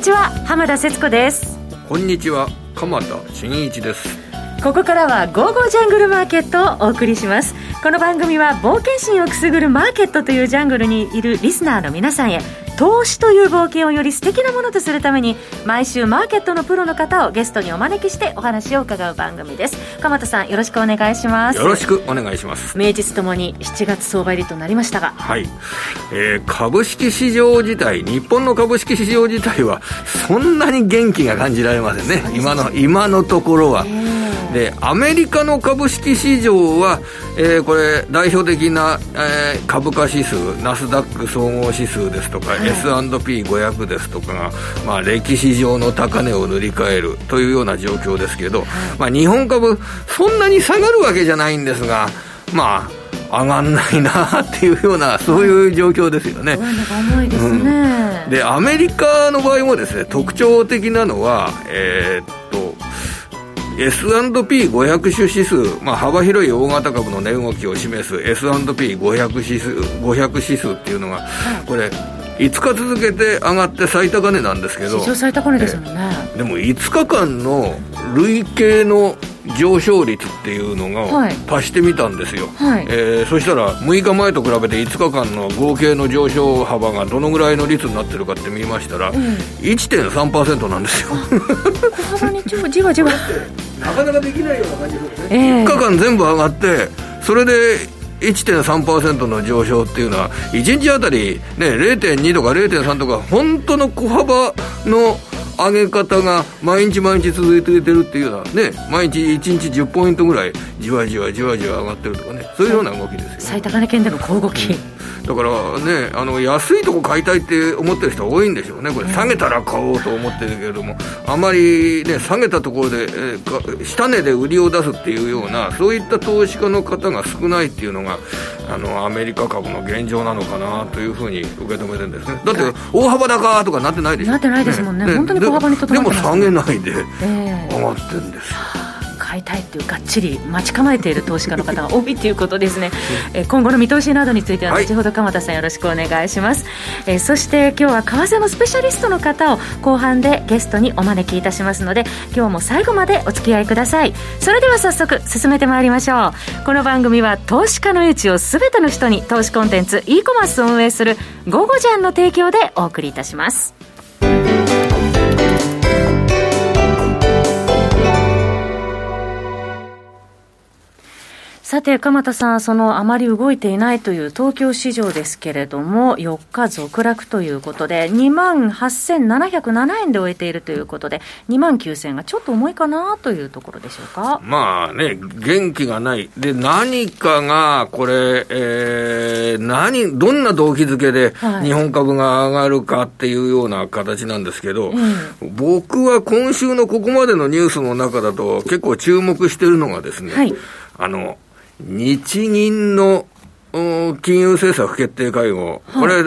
にちは浜田節子です。こんにちは鎌田新一です。ここからは「ゴーゴージャングルマーケット」をお送りしますこの番組は冒険心をくすぐるマーケットというジャングルにいるリスナーの皆さんへ。投資という冒険をより素敵なものとするために毎週マーケットのプロの方をゲストにお招きしてお話を伺う番組です。鎌田さんよろしくお願いします。よろしくお願いします。名実ともに7月相場入りとなりましたが。はい、えー、株式市場自体日本の株式市場自体はそんなに元気が感じられませんね。今の今のところは、でアメリカの株式市場は、えー、これ代表的な、えー、株価指数ナスダック総合指数ですとか、はい、S&P500 ですとかが、まあ、歴史上の高値を塗り替えるというような状況ですけど、はい、まあ、日本株そんなに下がるわけじゃないんですがまあ上がんないな っていうような、そういう状況ですよね。重いですね、うん、で、アメリカの場合もですね、特徴的なのは、えー、っと、S&P500 種指数、まあ、幅広い大型株の値動きを示す S&P500 指数 ,500 指数っていうのが、これ、5日続けて上がって最高値なんですけど。史上最高値ですよね。でも5日間の累計の上昇率っていうのが足してみたんですよ、はい、えー、そしたら6日前と比べて5日間の合計の上昇幅がどのぐらいの率になってるかって見ましたら、うん、1.3%なんですよ。小幅にじわじわ。なかなかできないような感じですね、えー、3日間全部上がってそれで1.3%の上昇っていうのは1日あたり、ね、0.2とか0.3とか本当の小幅の上げ方が毎日毎日続いていてるっていうのはね毎日1日10ポイントぐらいじわじわじわじわ上がってるとかねそういうような動きですよ、ね、最高値圏での小動き、うんだからね、あの安いとこ買いたいって思ってる人多いんでしょうね、これ、下げたら買おうと思ってるけれども、あまりね、下げたところで、えー、下値で売りを出すっていうような、そういった投資家の方が少ないっていうのが、あのアメリカ株の現状なのかなというふうに受け止めてるんですね。だって、大幅高とかなってないでしょ。なってないですもんね、ね。本当に小幅にとどまでも下げないで上がってるんですよ。えー買いたいっていうがっちり待ち構えている投資家の方が多いということですね、え今後の見通しなどについては後ほど鎌田さんよろしくお願いします、はい、えそして今日は為替のスペシャリストの方を後半でゲストにお招きいたしますので今日も最後までお付き合いください。それでは早速進めてまいりましょう。この番組は投資家の余地を全ての人に投資コンテンツ e コマースを運営する「ゴゴジャン」の提供でお送りいたしますさて、鎌田さん、そのあまり動いていないという東京市場ですけれども、4日続落ということで、2万8707円で終えているということで、2万9000がちょっと重いかなというところでしょうか？まあね、元気がない。で、何かが、これ、えー、何、どんな動機づけで日本株が上がるかっていうような形なんですけど、はい、僕は今週のここまでのニュースの中だと結構注目してるのがですね、はい、あの、日銀の金融政策決定会合、これ、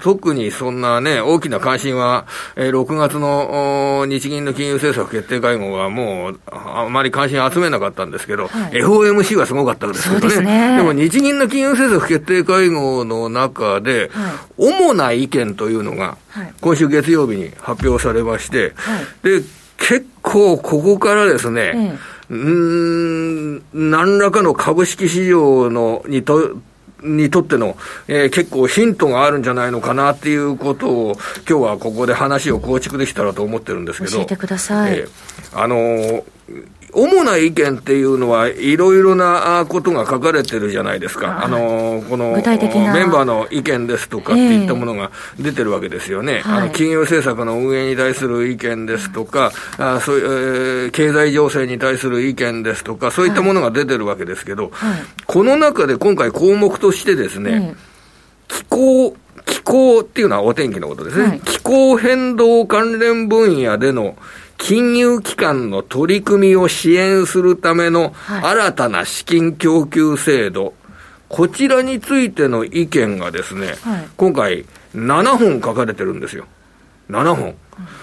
特にそんなね、大きな関心は、えー、6月の日銀の金融政策決定会合はもう、あまり関心集めなかったんですけど、はい、FOMC はすごかったですけどね。ね。でも日銀の金融政策決定会合の中で、はい、主な意見というのが、今週月曜日に発表されまして、はい、で、結構ここからですね、うん、何らかの株式市場のにとにとっての、えー、結構ヒントがあるんじゃないのかなっていうことを、今日はここで話を構築できたらと思ってるんですけど。教えてください。えー、あのー主な意見っていうのは、いろいろなことが書かれてるじゃないですか、あのこのメンバーの意見ですとかっていったものが出てるわけですよね、えー、あの金融政策の運営に対する意見ですとか、あそういう、えー、経済情勢に対する意見ですとか、そういったものが出てるわけですけど、はい、この中で今回、項目としてですね、気候、気候っていうのはお天気のことですね、はい、気候変動関連分野での金融機関の取り組みを支援するための新たな資金供給制度、はい、こちらについての意見がですね、はい、今回7本書かれてるんですよ。7本。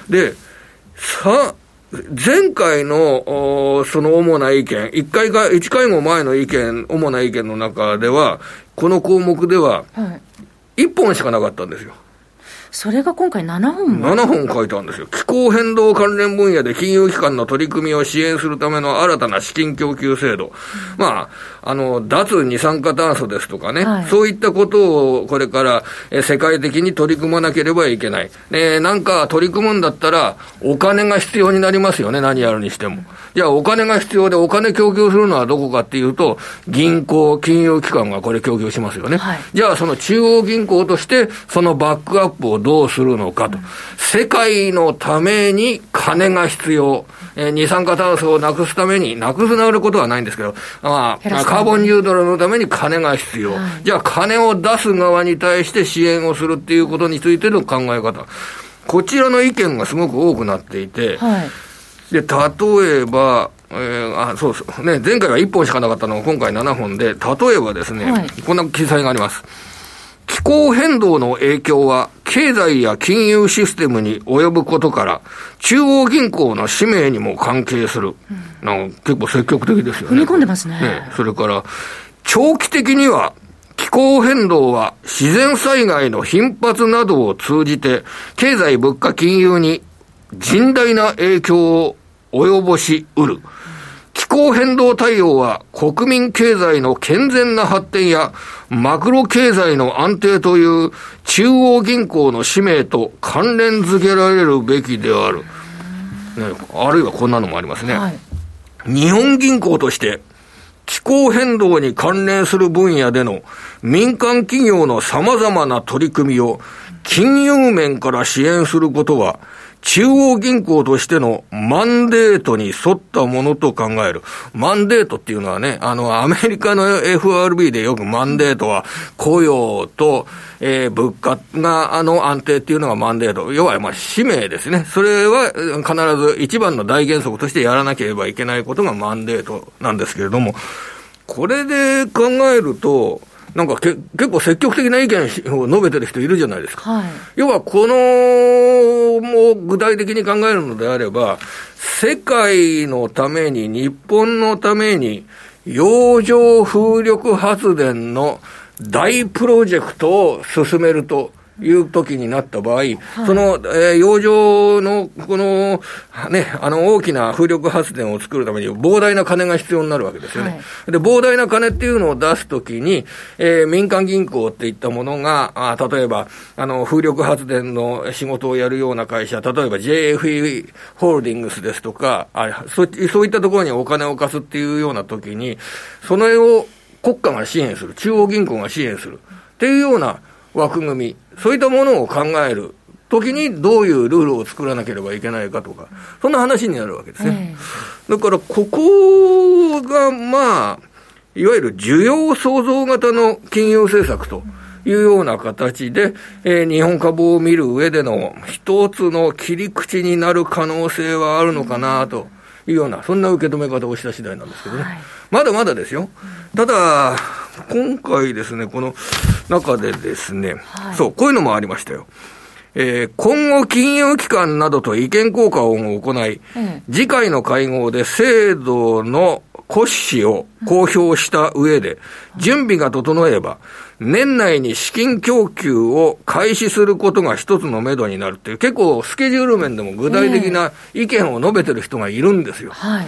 で、さ、前回の、その主な意見、1回か、1回も前の意見、主な意見の中では、この項目では、1本しかなかったんですよ。それが今回7本も ?7 本書いたんですよ。気候変動関連分野で金融機関の取り組みを支援するための新たな資金供給制度。うん、まあ、あの、脱二酸化炭素ですとかね、はい、そういったことをこれからえ世界的に取り組まなければいけない。で、なんか取り組むんだったら、お金が必要になりますよね、何やるにしても。じゃあお金が必要でお金供給するのはどこかっていうと、銀行、金融機関がこれ供給しますよね。はい、じゃあその中央銀行として、そのバックアップをどうするのかと。世界のために金が必要。えー、二酸化炭素をなくすために、なくすなることはないんですけど、まあ、カーボンニュートラルのために金が必要。はい、じゃあ金を出す側に対して支援をするっていうことについての考え方。こちらの意見がすごく多くなっていて、はいで、例えば、えー、あ、そうそう。ね、前回は1本しかなかったのが今回7本で、例えばですね、はい、こんな記載があります。気候変動の影響は経済や金融システムに及ぶことから、中央銀行の使命にも関係する。うん、なん結構積極的ですよね。踏み込んでますね。ねそれから、長期的には気候変動は自然災害の頻発などを通じて、経済物価金融に甚大な影響を及ぼしうる。気候変動対応は国民経済の健全な発展やマクロ経済の安定という中央銀行の使命と関連づけられるべきである。ね、あるいはこんなのもありますね。はい、日本銀行として気候変動に関連する分野での民間企業の様々な取り組みを金融面から支援することは中央銀行としてのマンデートに沿ったものと考える。マンデートっていうのはね、あの、アメリカの FRB でよくマンデートは雇用と、えー、物価が、あの、安定っていうのがマンデート。要は、まあ、使命ですね。それは必ず一番の大原則としてやらなければいけないことがマンデートなんですけれども、これで考えると、なんかけ結構積極的な意見を述べてる人いるじゃないですか。はい、要は、この、も具体的に考えるのであれば、世界のために、日本のために、洋上風力発電の大プロジェクトを進めるという時になった場合、はい、その、えー、洋上の、この、ね、あの大きな風力発電を作るために膨大な金が必要になるわけですよね。はい、で、膨大な金っていうのを出すときに、えー、民間銀行っていったものが、あ例えば、あの、風力発電の仕事をやるような会社、例えば JFE ホールディングスですとか、あそそういったところにお金を貸すっていうようなときに、それを国家が支援する、中央銀行が支援するっていうような枠組み、そういったものを考える時にどういうルールを作らなければいけないかとか、そんな話になるわけですね。だから、ここが、まあ、いわゆる需要創造型の金融政策というような形で、えー、日本株を見る上での一つの切り口になる可能性はあるのかなというような、そんな受け止め方をした次第なんですけどね。はい、まだまだですよ。ただ、今回ですね、この中でですね、はい、そう、こういうのもありましたよ。えー、今後金融機関などと意見交換を行い、うん、次回の会合で制度の骨子を公表した上で、準備が整えば、年内に資金供給を開始することが一つのめどになるっていう、結構スケジュール面でも具体的な意見を述べてる人がいるんですよ。はい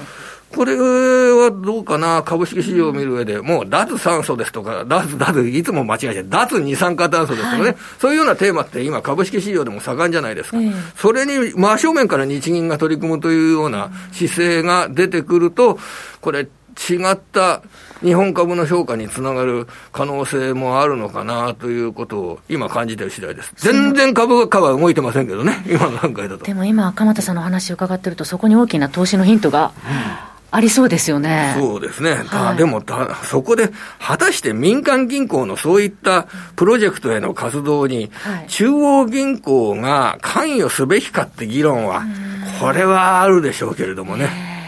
これはどうかな、株式市場を見る上で、もう脱酸素ですとか、脱、脱、いつも間違えて、脱二酸化炭素ですとかね、はい、そういうようなテーマって今、株式市場でも盛んじゃないですか。えー、それに真正面から日銀が取り組むというような姿勢が出てくると、これ、違った日本株の評価につながる可能性もあるのかなということを今感じている次第です。全然株価は動いてませんけどね、今の段階だと。でも今、鎌田さんの話を伺ってると、そこに大きな投資のヒントが、ありそうですよね。そうですね。はい、でもそこで、果たして民間銀行のそういったプロジェクトへの活動に、中央銀行が関与すべきかって議論は、これはあるでしょうけれどもね。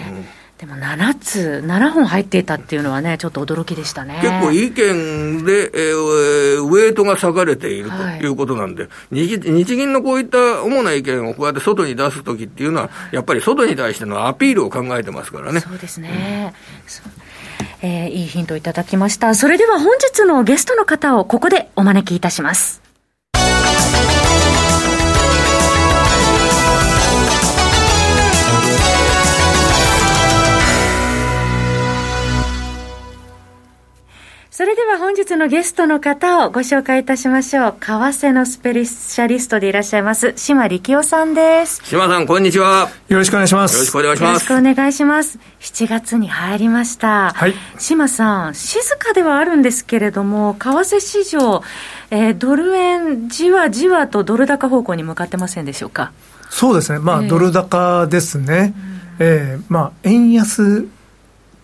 でも7つ、7本入っていたっていうのはね、ちょっと驚きでしたね。結構意見で、えー、ウェイトが割かれているということなんで、はい、日日銀のこういった主な意見をこうやって外に出すときっていうのは、やっぱり外に対してのアピールを考えてますからね。そうですね。うん、えー、いいヒントをいただきました。それでは本日のゲストの方をここでお招きいたします。それでは本日のゲストの方をご紹介いたしましょう。為替のスペシャリストでいらっしゃいます、島力夫さんです。島さん、こんにちは。よろしくお願いします。よろしくお願いします。よろしくお願いします。7月に入りました。はい。島さん、静かではあるんですけれども、為替市場、えー、ドル円、じわじわとドル高方向に向かってませんでしょうか？そうですね。まあ、えー、ドル高ですね。えー、まあ、円安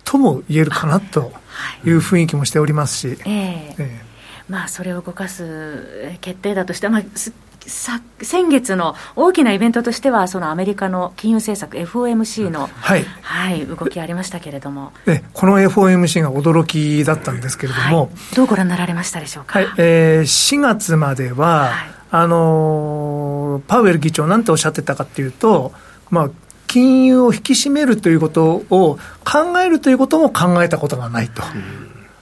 とも言えるかなとい。う雰囲気もしておりますし、えー、えー、まあ、それを動かす決定だとして、まあ、さ先月の大きなイベントとしては、そのアメリカの金融政策、FOMC の、はい、はい、動きありましたけれども。えこの FOMC が驚きだったんですけれども、はい、どうご覧になられましたでしょうか、はいえー、4月までは、はい、あのパウエル議長、なんておっしゃってたかっていうと、まあ、金融を引き締めるということを考えるということも考えたことがないと。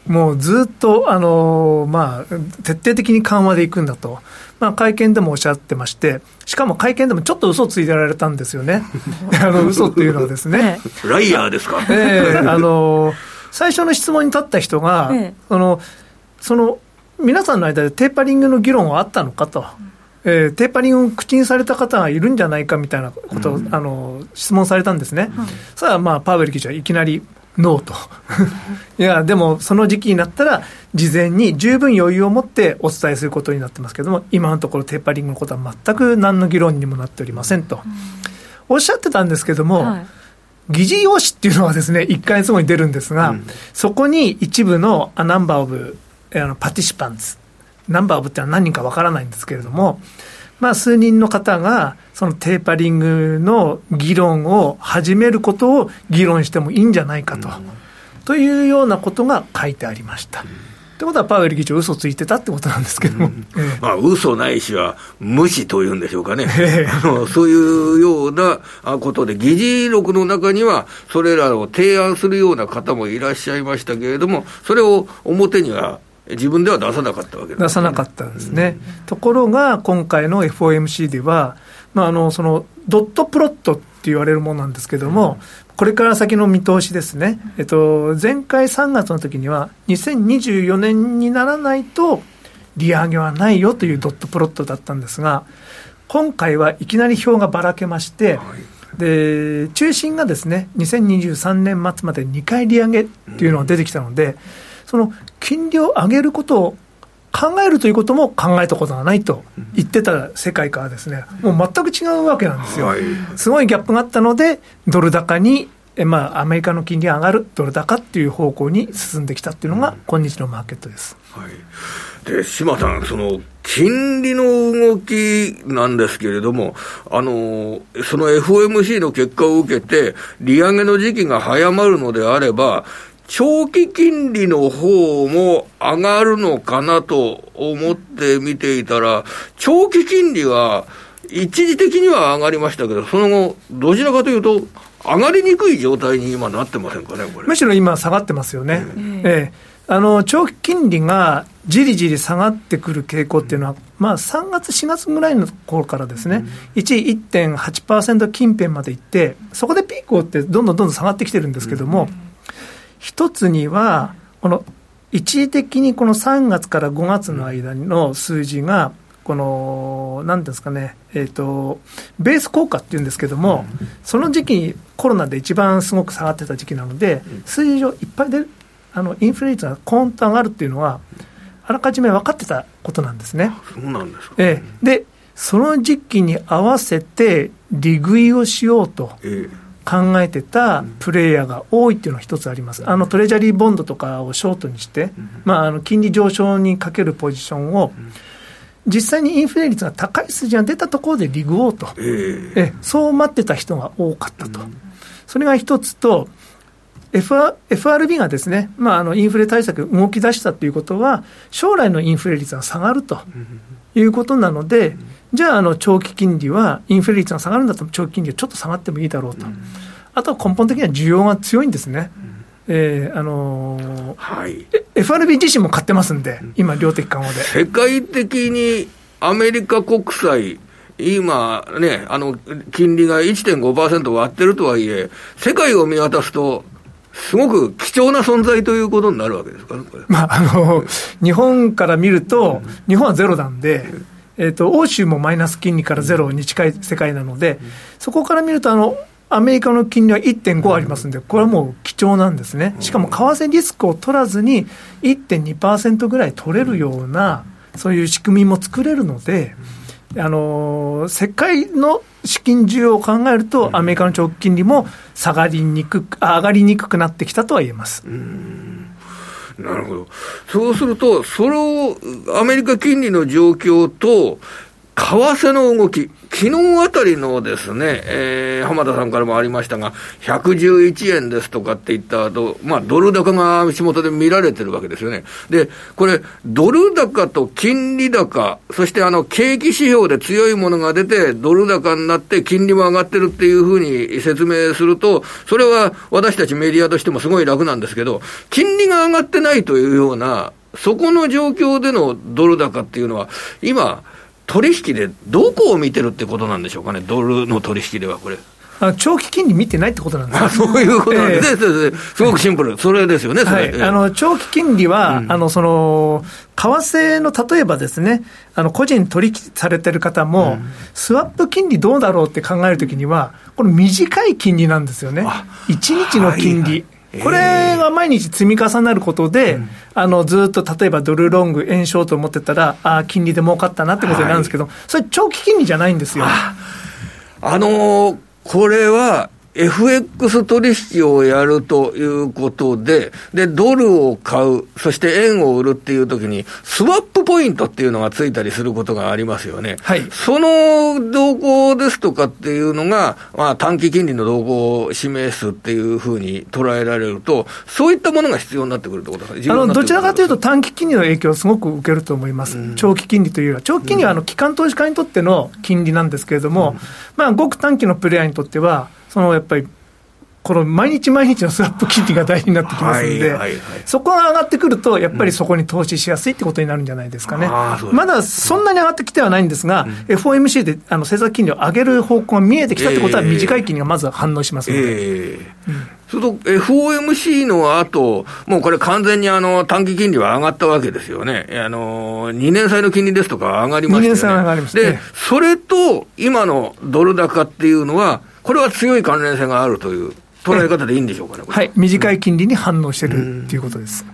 もうずっと、あのまあ、徹底的に緩和でいくんだと、まあ、会見でもおっしゃってまして、しかも会見でもちょっと嘘ついてられたんですよね、あの嘘っていうのはですね。ライヤーですか、えー、あの最初の質問に立った人が、ええ、そのその皆さんの間でテーパリングの議論はあったのかと。えー、テーパリングを口にされた方がいるんじゃないかみたいなことを、うん、あの質問されたんですね、うん、それはまあパウエル議長はいきなりノーと。いや、でもその時期になったら、事前に十分余裕を持ってお伝えすることになってますけれども、今のところテーパリングのことは全く何の議論にもなっておりませんと、うん、おっしゃってたんですけれども、はい、議事要旨っていうのはですね、1か月後に出るんですが、うん、そこに一部のナンバーオブあのパティシパンツ、ナンバーオブってのは何人かわからないんですけれども、まあ、数人の方が、そのテーパリングの議論を始めることを議論してもいいんじゃないかと、うん、というようなことが書いてありました。ってことは、パウエル議長、嘘ついてたってことなんですけども、うん。ええ、まあ嘘ないしは無視というんでしょうかね、えあのそういうようなことで、議事録の中には、それらを提案するような方もいらっしゃいましたけれども、それを表には自分では出さなかったわけです、ね、出さなかったんですね。うん、ところが、今回の FOMC では、まあ、あのそのドットプロットって言われるものなんですけれども、うん、これから先の見通しですね、えっと、前回3月の時には、2024年にならないと、利上げはないよというドットプロットだったんですが、今回はいきなり表がばらけまして、はい、で中心がですね2023年末まで2回利上げっていうのが出てきたので、その金利を上げることを考えるということも考えたことがないと言ってた世界からですね、もう全く違うわけなんですよ。すごいギャップがあったので、ドル高に、まあ、アメリカの金利が上がる、ドル高っていう方向に進んできたっていうのが、今日のマーケットです。はい、で、島さん、その、金利の動きなんですけれども、あの、その FOMC の結果を受けて、利上げの時期が早まるのであれば、長期金利の方も上がるのかなと思って見ていたら、長期金利は一時的には上がりましたけど、その後、どちらかというと、上がりにくい状態に今なってませんかね。むしろ今下がってますよね。うん、ええあの長期金利がじりじり下がってくる傾向っていうのは、まあ、3月、4月ぐらいの頃からですね、一時1.8%近辺までいって、そこでピークをって、どんどんどんどん下がってきてるんですけども、うん一つには、この一時的にこの3月から5月の間の数字が、この、なんですかね、えっ、ー、と、ベース効果っていうんですけども、その時期にコロナで一番すごく下がってた時期なので、数字上いっぱいで、あの、インフレ率がコーンと上がるっていうのは、あらかじめ分かってたことなんですね。そうなんですか、ええで、その時期に合わせて利食いをしようと。ええ考えてたプレイヤーが多いっていうのが一つあります、あのトレジャリーボンドとかをショートにして、まあ、あの金利上昇にかけるポジションを、実際にインフレ率が高い数字が出たところでリグおうと、えそう待ってた人が多かったと、それが一つと、FR FRB がですね、まあ、あのインフレ対策動き出したということは、将来のインフレ率が下がるということなので、じゃあ、あの長期金利は、インフレ率が下がるんだったら、長期金利はちょっと下がってもいいだろうと、あとは根本的には需要が強いんですね。えーあのーはい、FRB 自身も買ってますんで、今、量的緩和で。世界的にアメリカ国債、今ね、あの金利が1.5%割ってるとはいえ、世界を見渡すと、すごく貴重な存在ということになるわけですか、ね、まあ、あの日本から見ると、日本はゼロなんで、えーと、欧州もマイナス金利からゼロに近い世界なので、そこから見るとあの、アメリカの金利は1.5ありますんで、これはもう貴重なんですね、しかも為替リスクを取らずに、1.2%ぐらい取れるような、そういう仕組みも作れるので、あの世界の資金需要を考えると、アメリカの長期金利も下がりにくく、上がりにくくなってきたとは言えます。なるほど。そうすると、それを、アメリカ金利の状況と、為替の動き、昨日あたりのですね、えー、浜田さんからもありましたが、111円ですとかって言った後、まあ、ドル高が足元で見られてるわけですよね。で、これ、ドル高と金利高、そしてあの、景気指標で強いものが出て、ドル高になって金利も上がってるっていうふうに説明すると、それは私たちメディアとしてもすごい楽なんですけど、金利が上がってないというような、そこの状況でのドル高っていうのは、今、取引でどこを見てるってことなんでしょうかね、ドルの取引ではこれ。あ長期金利見てないってことなんですかそういうことなんです、えー、すごくシンプル、それですよね、はい、あの長期金利は、うん、あのその為替の例えばですね、あの個人取引されてる方も、うん、スワップ金利どうだろうって考えるときには、これ、短い金利なんですよね、1日の金利。はいはいこれが毎日積み重なることで、あのずっと例えばドルロング、円ショート思ってたら、ああ、金利で儲かったなってことになるんですけど、それ、長期金利じゃないんですよ。あのー、これは FX 取引をやるということで、で、ドルを買う、そして円を売るっていうときに、スワップポイントっていうのがついたりすることがありますよね。はい。その動向ですとかっていうのが、まあ短期金利の動向を示すっていうふうに捉えられると、そういったものが必要になってくるってことですか？あの、どちらかというと短期金利の影響をすごく受けると思います。うん、長期金利というよりは、長期金利はあの、機関投資家にとっての金利なんですけれども、うん、まあ、ごく短期のプレイヤーにとっては、そのやっぱり、この毎日毎日のスワップ金利が大事になってきますので、はいはいはい、そこが上がってくると、やっぱりそこに投資しやすいってことになるんじゃないですかね。うん、まだそんなに上がってきてはないんですが、うん、FOMC であの政策金利を上げる方向が見えてきたってことは、短い金利がまず反応しますので。えーうんすると FOMC の後、もうこれ完全にあの短期金利は上がったわけですよね。あの、2年債の金利ですとか上がりましたよね。2年債上がりました、ね、で、それと今のドル高っていうのは、これは強い関連性があるという捉え方でいいんでしょうかね、はい、短い金利に反応してるということです。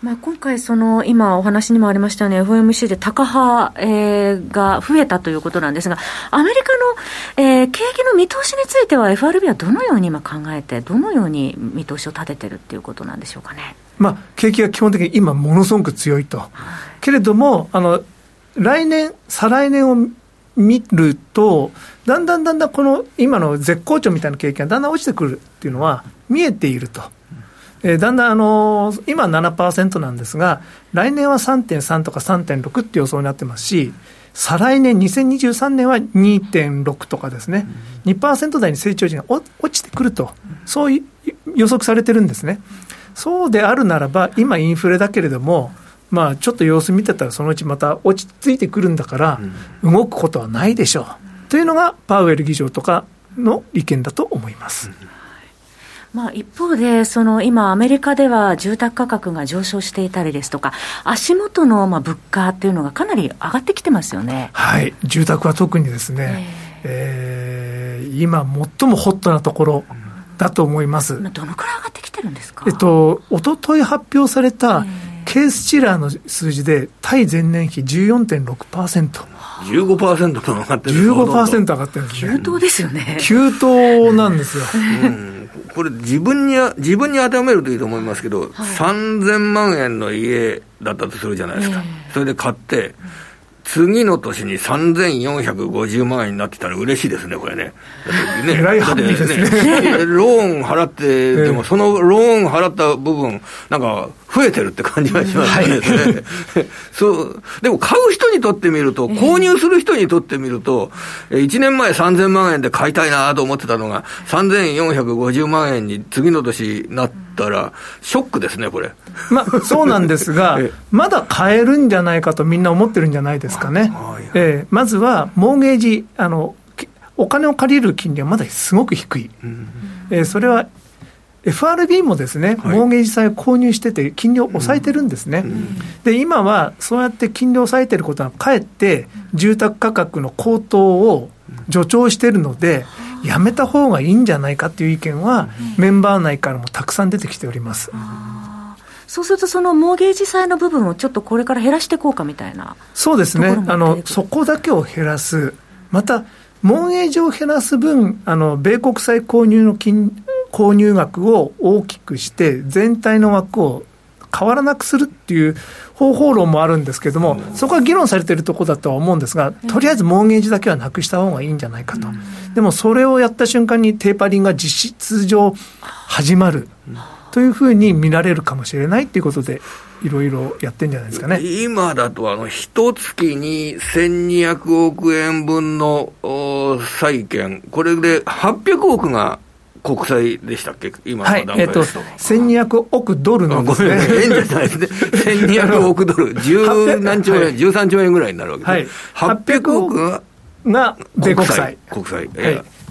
まあ、今回、その今お話にもありましたように、FOMC で高派、えー、が増えたということなんですが、アメリカの、えー、景気の見通しについては、FRB はどのように今考えて、どのように見通しを立ててるっていうことなんでしょうかね。まあ、景気が基本的に今、ものすごく強いと。はい、けれどもあの、来年、再来年を見ると、だんだんだんだんこの今の絶好調みたいな経験がだんだん落ちてくるっていうのは見えていると。えー、だんだんあのー、今7%なんですが、来年は3.3とか3.6って予想になってますし、再来年、2023年は2.6とかですね、2%台に成長時が落ちてくると、そう予測されてるんですね。そうであるならば、今、インフレだけれども、まあ、ちょっと様子見てたら、そのうちまた落ち着いてくるんだから、動くことはないでしょう。というのが、パウエル議長とかの意見だと思います。まあ、一方で、その今、アメリカでは住宅価格が上昇していたりですとか、足元のまあ物価っていうのがかなり上がってきてますよね。はい、住宅は特にですね、えー、えー、今、最もホットなところだと思います。どのくらい上がってきてるんですか、えっと一昨日発表された、えーケースチラーの数字で、対前年比14.6%。15%も上がってる15%上がってるんですね。急騰ですよね。急騰なんですよ。うん、これ自分に、自分に当てはめるといいと思いますけど、はい、3000万円の家だったとするじゃないですか。えー、それで買って、次の年に3450万円になってたら嬉しいですね、これね。ねえらいハッピーですね。ローン払って、でもそのローン払った部分、なんか増えてるって感じがしますね。はい、そう。でも買う人にとってみると、購入する人にとってみると、1年前3000万円で買いたいなと思ってたのが、3450万円に次の年なったら、ショックですね、これ。まあ、そうなんですが、まだ買えるんじゃないかとみんな思ってるんじゃないですかね。はい、えー、まずは、モーゲージ、あの、お金を借りる金利はまだすごく低い。うん、えー、それは FRB もですね、モーゲージ債を購入してて、金利を抑えてるんですね、うん。うん、で今はそうやって金利を抑えてることは、かえって住宅価格の高騰を助長してるので、やめた方がいいんじゃないかっていう意見は、メンバー内からもたくさん出てきております。そうすると、そのモーゲージ債の部分をちょっとこれから減らしていこうかみたいなそうですね、あのそこだけを減らす、また、モーゲージを減らす分、あの米国債購入の金購入額を大きくして、全体の枠を変わらなくするっていう方法論もあるんですけれども、そこは議論されているところだとは思うんですが、とりあえずモーゲージだけはなくした方がいいんじゃないかと、でもそれをやった瞬間にテーパリングが実質上始まるというふうに見られるかもしれないということで、いろいろやってんじゃないですかね。今だと、あの一月に1200億円分の債券、これで800億が国債でしたっけ、今の段階で。すと、はいえー、1200億ドルのですね、円じゃないですね、1200億ドル、十何兆円、はい、13兆円ぐらいになるわけです、はい、800億がが米国債。国債。はい、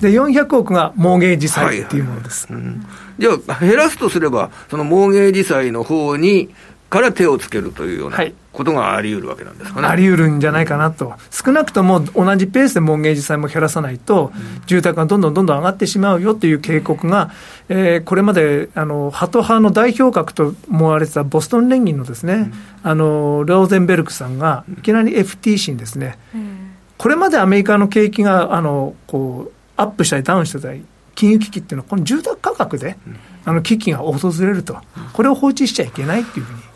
で、400億がモーゲージ債っていうものです。はいはいはいうん、じゃあ、減らすとすれば、そのモーゲージ債の方に、から手をつけるというようなことがあり得るわけなんですかね、あり得るんじゃないかなと、少なくとも同じペースでモンゲージ債も減らさないと、住宅がどんどんどんどん上がってしまうよという警告が、えー、これまであのハト派の代表格と思われてたボストン連銀のですね、うん、あのローゼンベルクさんが、いきなり FTC にですね、うん、これまでアメリカの景気があのこうアップしたりダウンしたり、金融危機っていうのは、この住宅価格で、あの危機が訪れると、これを放置しちゃいけないっていうふうに。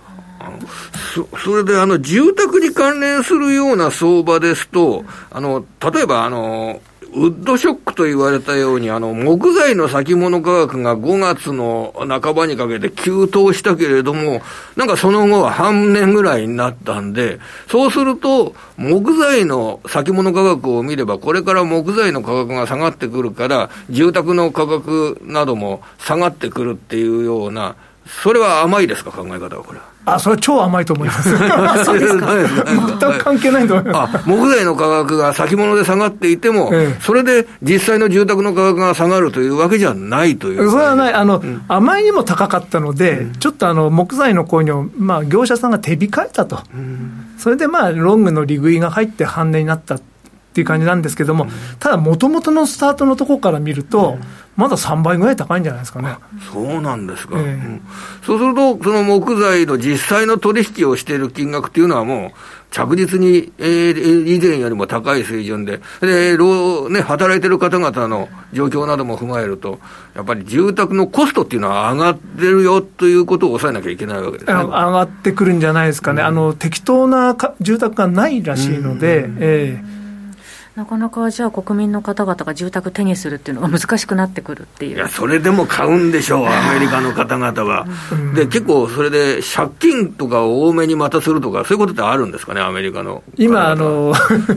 そそれであの住宅に関連するような相場ですと、あの例えばあのウッドショックと言われたように、あの、木材の先物価格が5月の半ばにかけて急騰したけれども、なんかその後は半年ぐらいになったんで、そうすると、木材の先物価格を見れば、これから木材の価格が下がってくるから、住宅の価格なども下がってくるっていうような、それは甘いですか、考え方は、これは？あ、それは超甘いと思います。全く関係ないと思います。木材の価格が先物で下がっていても、ええ、それで実際の住宅の価格が下がるというわけじゃないという。それはない。あの、うん、あまりにも高かったので、うん、ちょっとあの、木材の購入を、まあ、業者さんが手控えたと。うん、それでまあ、ロングの利食いが入って半値になった。っていう感じなんですけども、ただ、もともとのスタートのところから見ると、まだ3倍ぐらい高いんじゃないですかね。そうなんですか、えーうん、そうすると、その木材の実際の取引をしている金額っていうのはもう、着実に、えー、以前よりも高い水準で、で、労、ね、働いてる方々の状況なども踏まえると、やっぱり住宅のコストっていうのは上がってるよということを抑えなきゃいけないわけですね。上がってくるんじゃないですかね。うん、あの、適当な住宅がないらしいので、うん、ええ。ーなかなかじゃあ、国民の方々が住宅手にするっていうのが難しくなってくるっていう。いや、それでも買うんでしょう、アメリカの方々は。で、結構、それで借金とかを多めにまたするとか、そういうことってあるんですかね、アメリカの。今、あの、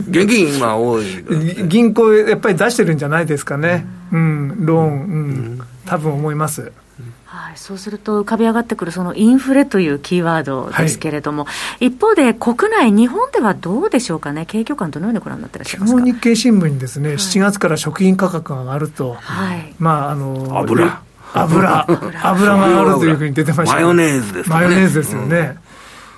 現金今多い。銀行、やっぱり出してるんじゃないですかね。うん、ローン、うん、多分思います。はい、そうすると浮かび上がってくるそのインフレというキーワードですけれども、はい、一方で国内、日本ではどうでしょうかね、景況感、どのようにご覧になってらっしゃいますか？日経新聞にですね、はい、7月から食品価格が上がると、はい、まあ、あの油。油。油。が上がるというふうに出てました、マヨネーズですね。マヨネーズですよね。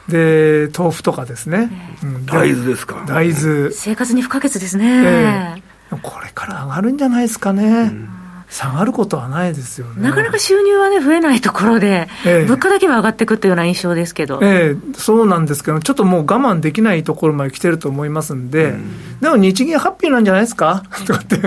うん、で豆腐とかですね、うん、大豆ですか？大豆。生活に不可欠ですね、えー、これから上がるんじゃないですかね、うん下がることはないですよね。なかなか収入はね、増えないところで、ええ、物価だけは上がっていくっていうような印象ですけど。ええ、そうなんですけど、ちょっともう我慢できないところまで来てると思いますんで、うん、でも日銀ハッピーなんじゃないですか？とかって、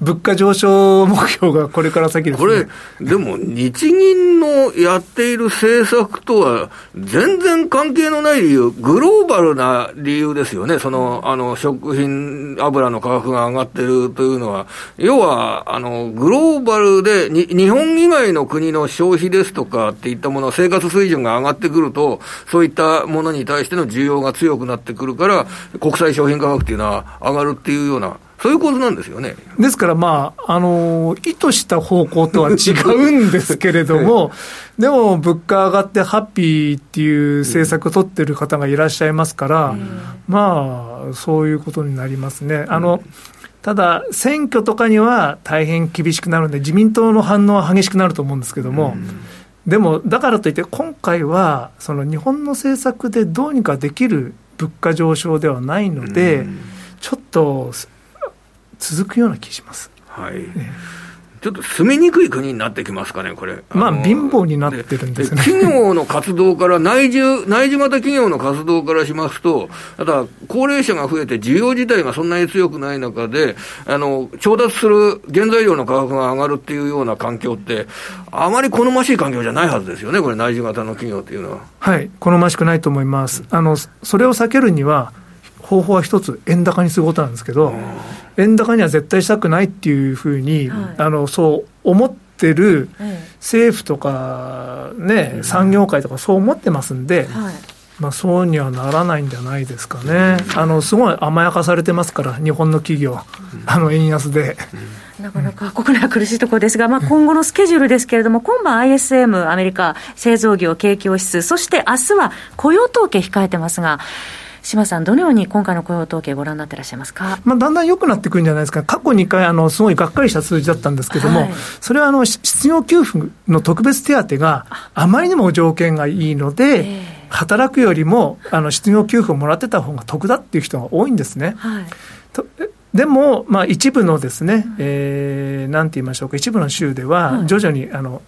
物価上昇目標がこれから先です、ね、これ、でも日銀のやっている政策とは全然関係のない理由、グローバルな理由ですよね。その、あの、食品油の価格が上がってるというのは、要は、あの、グローローバルでに、日本以外の国の消費ですとかっていったもの、生活水準が上がってくると、そういったものに対しての需要が強くなってくるから、国際商品価格っていうのは上がるっていうような、そういう構図なんですよね。ですから、まあ、あの、意図した方向とは違うんですけれども、でも物価上がってハッピーっていう政策を取ってる方がいらっしゃいますから、まあ、そういうことになりますね。あの、ただ、選挙とかには大変厳しくなるんで、自民党の反応は激しくなると思うんですけども、うん、でも、だからといって、今回は、その日本の政策でどうにかできる物価上昇ではないので、うん、ちょっと続くような気します。はい、ねちょっと住みにくい国になってきますかね、これ。まあ、貧乏になってるんですね。企業の活動から、内需、内需型企業の活動からしますと、ただ、高齢者が増えて、需要自体がそんなに強くない中で、あの、調達する原材料の価格が上がるっていうような環境って、あまり好ましい環境じゃないはずですよね、これ、内需型の企業っていうのは。はい、好ましくないと思います。あの、それを避けるには、方法は一つ、円高にすることなんですけど、円高には絶対したくないっていうふうに、はい、あのそう思ってる政府とかね、産業界とかそう思ってますんで、はい、まあ、そうにはならないんじゃないですかね、あのすごい甘やかされてますから、日本の企業、あの円安で。なかなか国内は苦しいところですが、まあ、今後のスケジュールですけれども、今晩 ISM、アメリカ製造業景況指数、そして明日は雇用統計控えてますが、島さん、どのように今回の雇用統計、ご覧になってらっしゃいますか、まあ、だんだん良くなってくるんじゃないですか、過去2回、あのすごいがっかりした数字だったんですけども、はい、それはあの失業給付の特別手当があまりにも条件がいいので、えー、働くよりもあの失業給付をもらってた方が得だっていう人が多いんですね。はい。でも、まあ、一部のですね、えー、なんて言いましょうか、一部の州では、徐々に、あの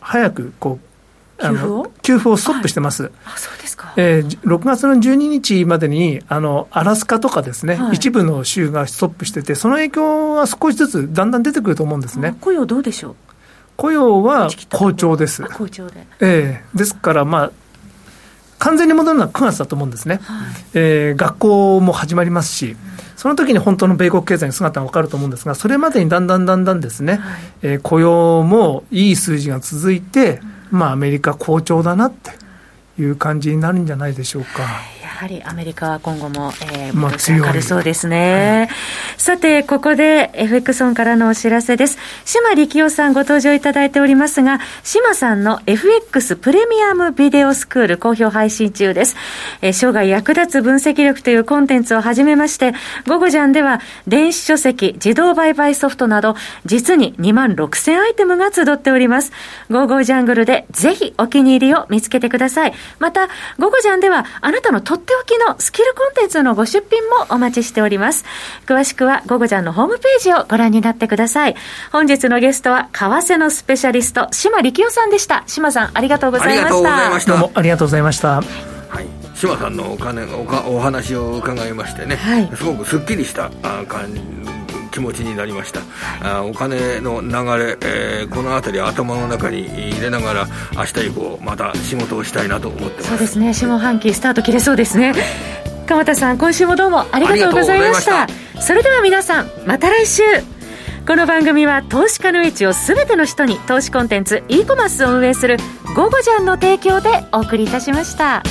早くこうあの給付を？ストップしてます。はい、あそうですか、えー、6月の12日までにあのアラスカとかですね、はい、一部の州がストップしてて、その影響は少しずつだんだん出てくると思うんですね。雇用どうでしょう？雇用は好調です。好調で。ええ。ー、ですから、まあ、完全に戻るのは9月だと思うんですね。はい、えー、学校も始まりますし、その時に本当の米国経済の姿が分かると思うんですが、それまでにだんだんだんだんですね、はい、えー、雇用もいい数字が続いて、うんまあ、アメリカ好調だなっていう感じになるんじゃないでしょうか。はりアメリカは今後も、えー、まあ、強るそうですね、はい、さて、ここで FX オンからのお知らせです。島力夫さんご登場いただいておりますが、島さんの FX プレミアムビデオスクール好評配信中です。えー、生涯役立つ分析力というコンテンツを始めまして、午後ジャンでは電子書籍、自動売買ソフトなど、実に2万6000アイテムが集っております。午後ジャングルでぜひお気に入りを見つけてください。また、午後ジャンではあなたのとっておきのスキルコンテンツのご出品もお待ちしております。詳しくは、ゴゴジャンのホームページをご覧になってください。本日のゲストは、為替のスペシャリスト、島力夫さんでした。島さん、ありがとうございました。どうもありがとうございました。はい島さんのお金おお話を伺いましてね、はい、すごくすっきりしたあ感気持ちになりました。あお金の流れ、えー、この辺り頭の中に入れながら明日以降また仕事をしたいなと思ってます。そうですね。下半期スタート切れそうですね。鎌田さん今週もどうもありがとうございました。それでは皆さんまた来週。この番組は投資家の位置を全ての人に投資コンテンツ e コマースを運営する「ゴゴジャン」の提供でお送りいたしました。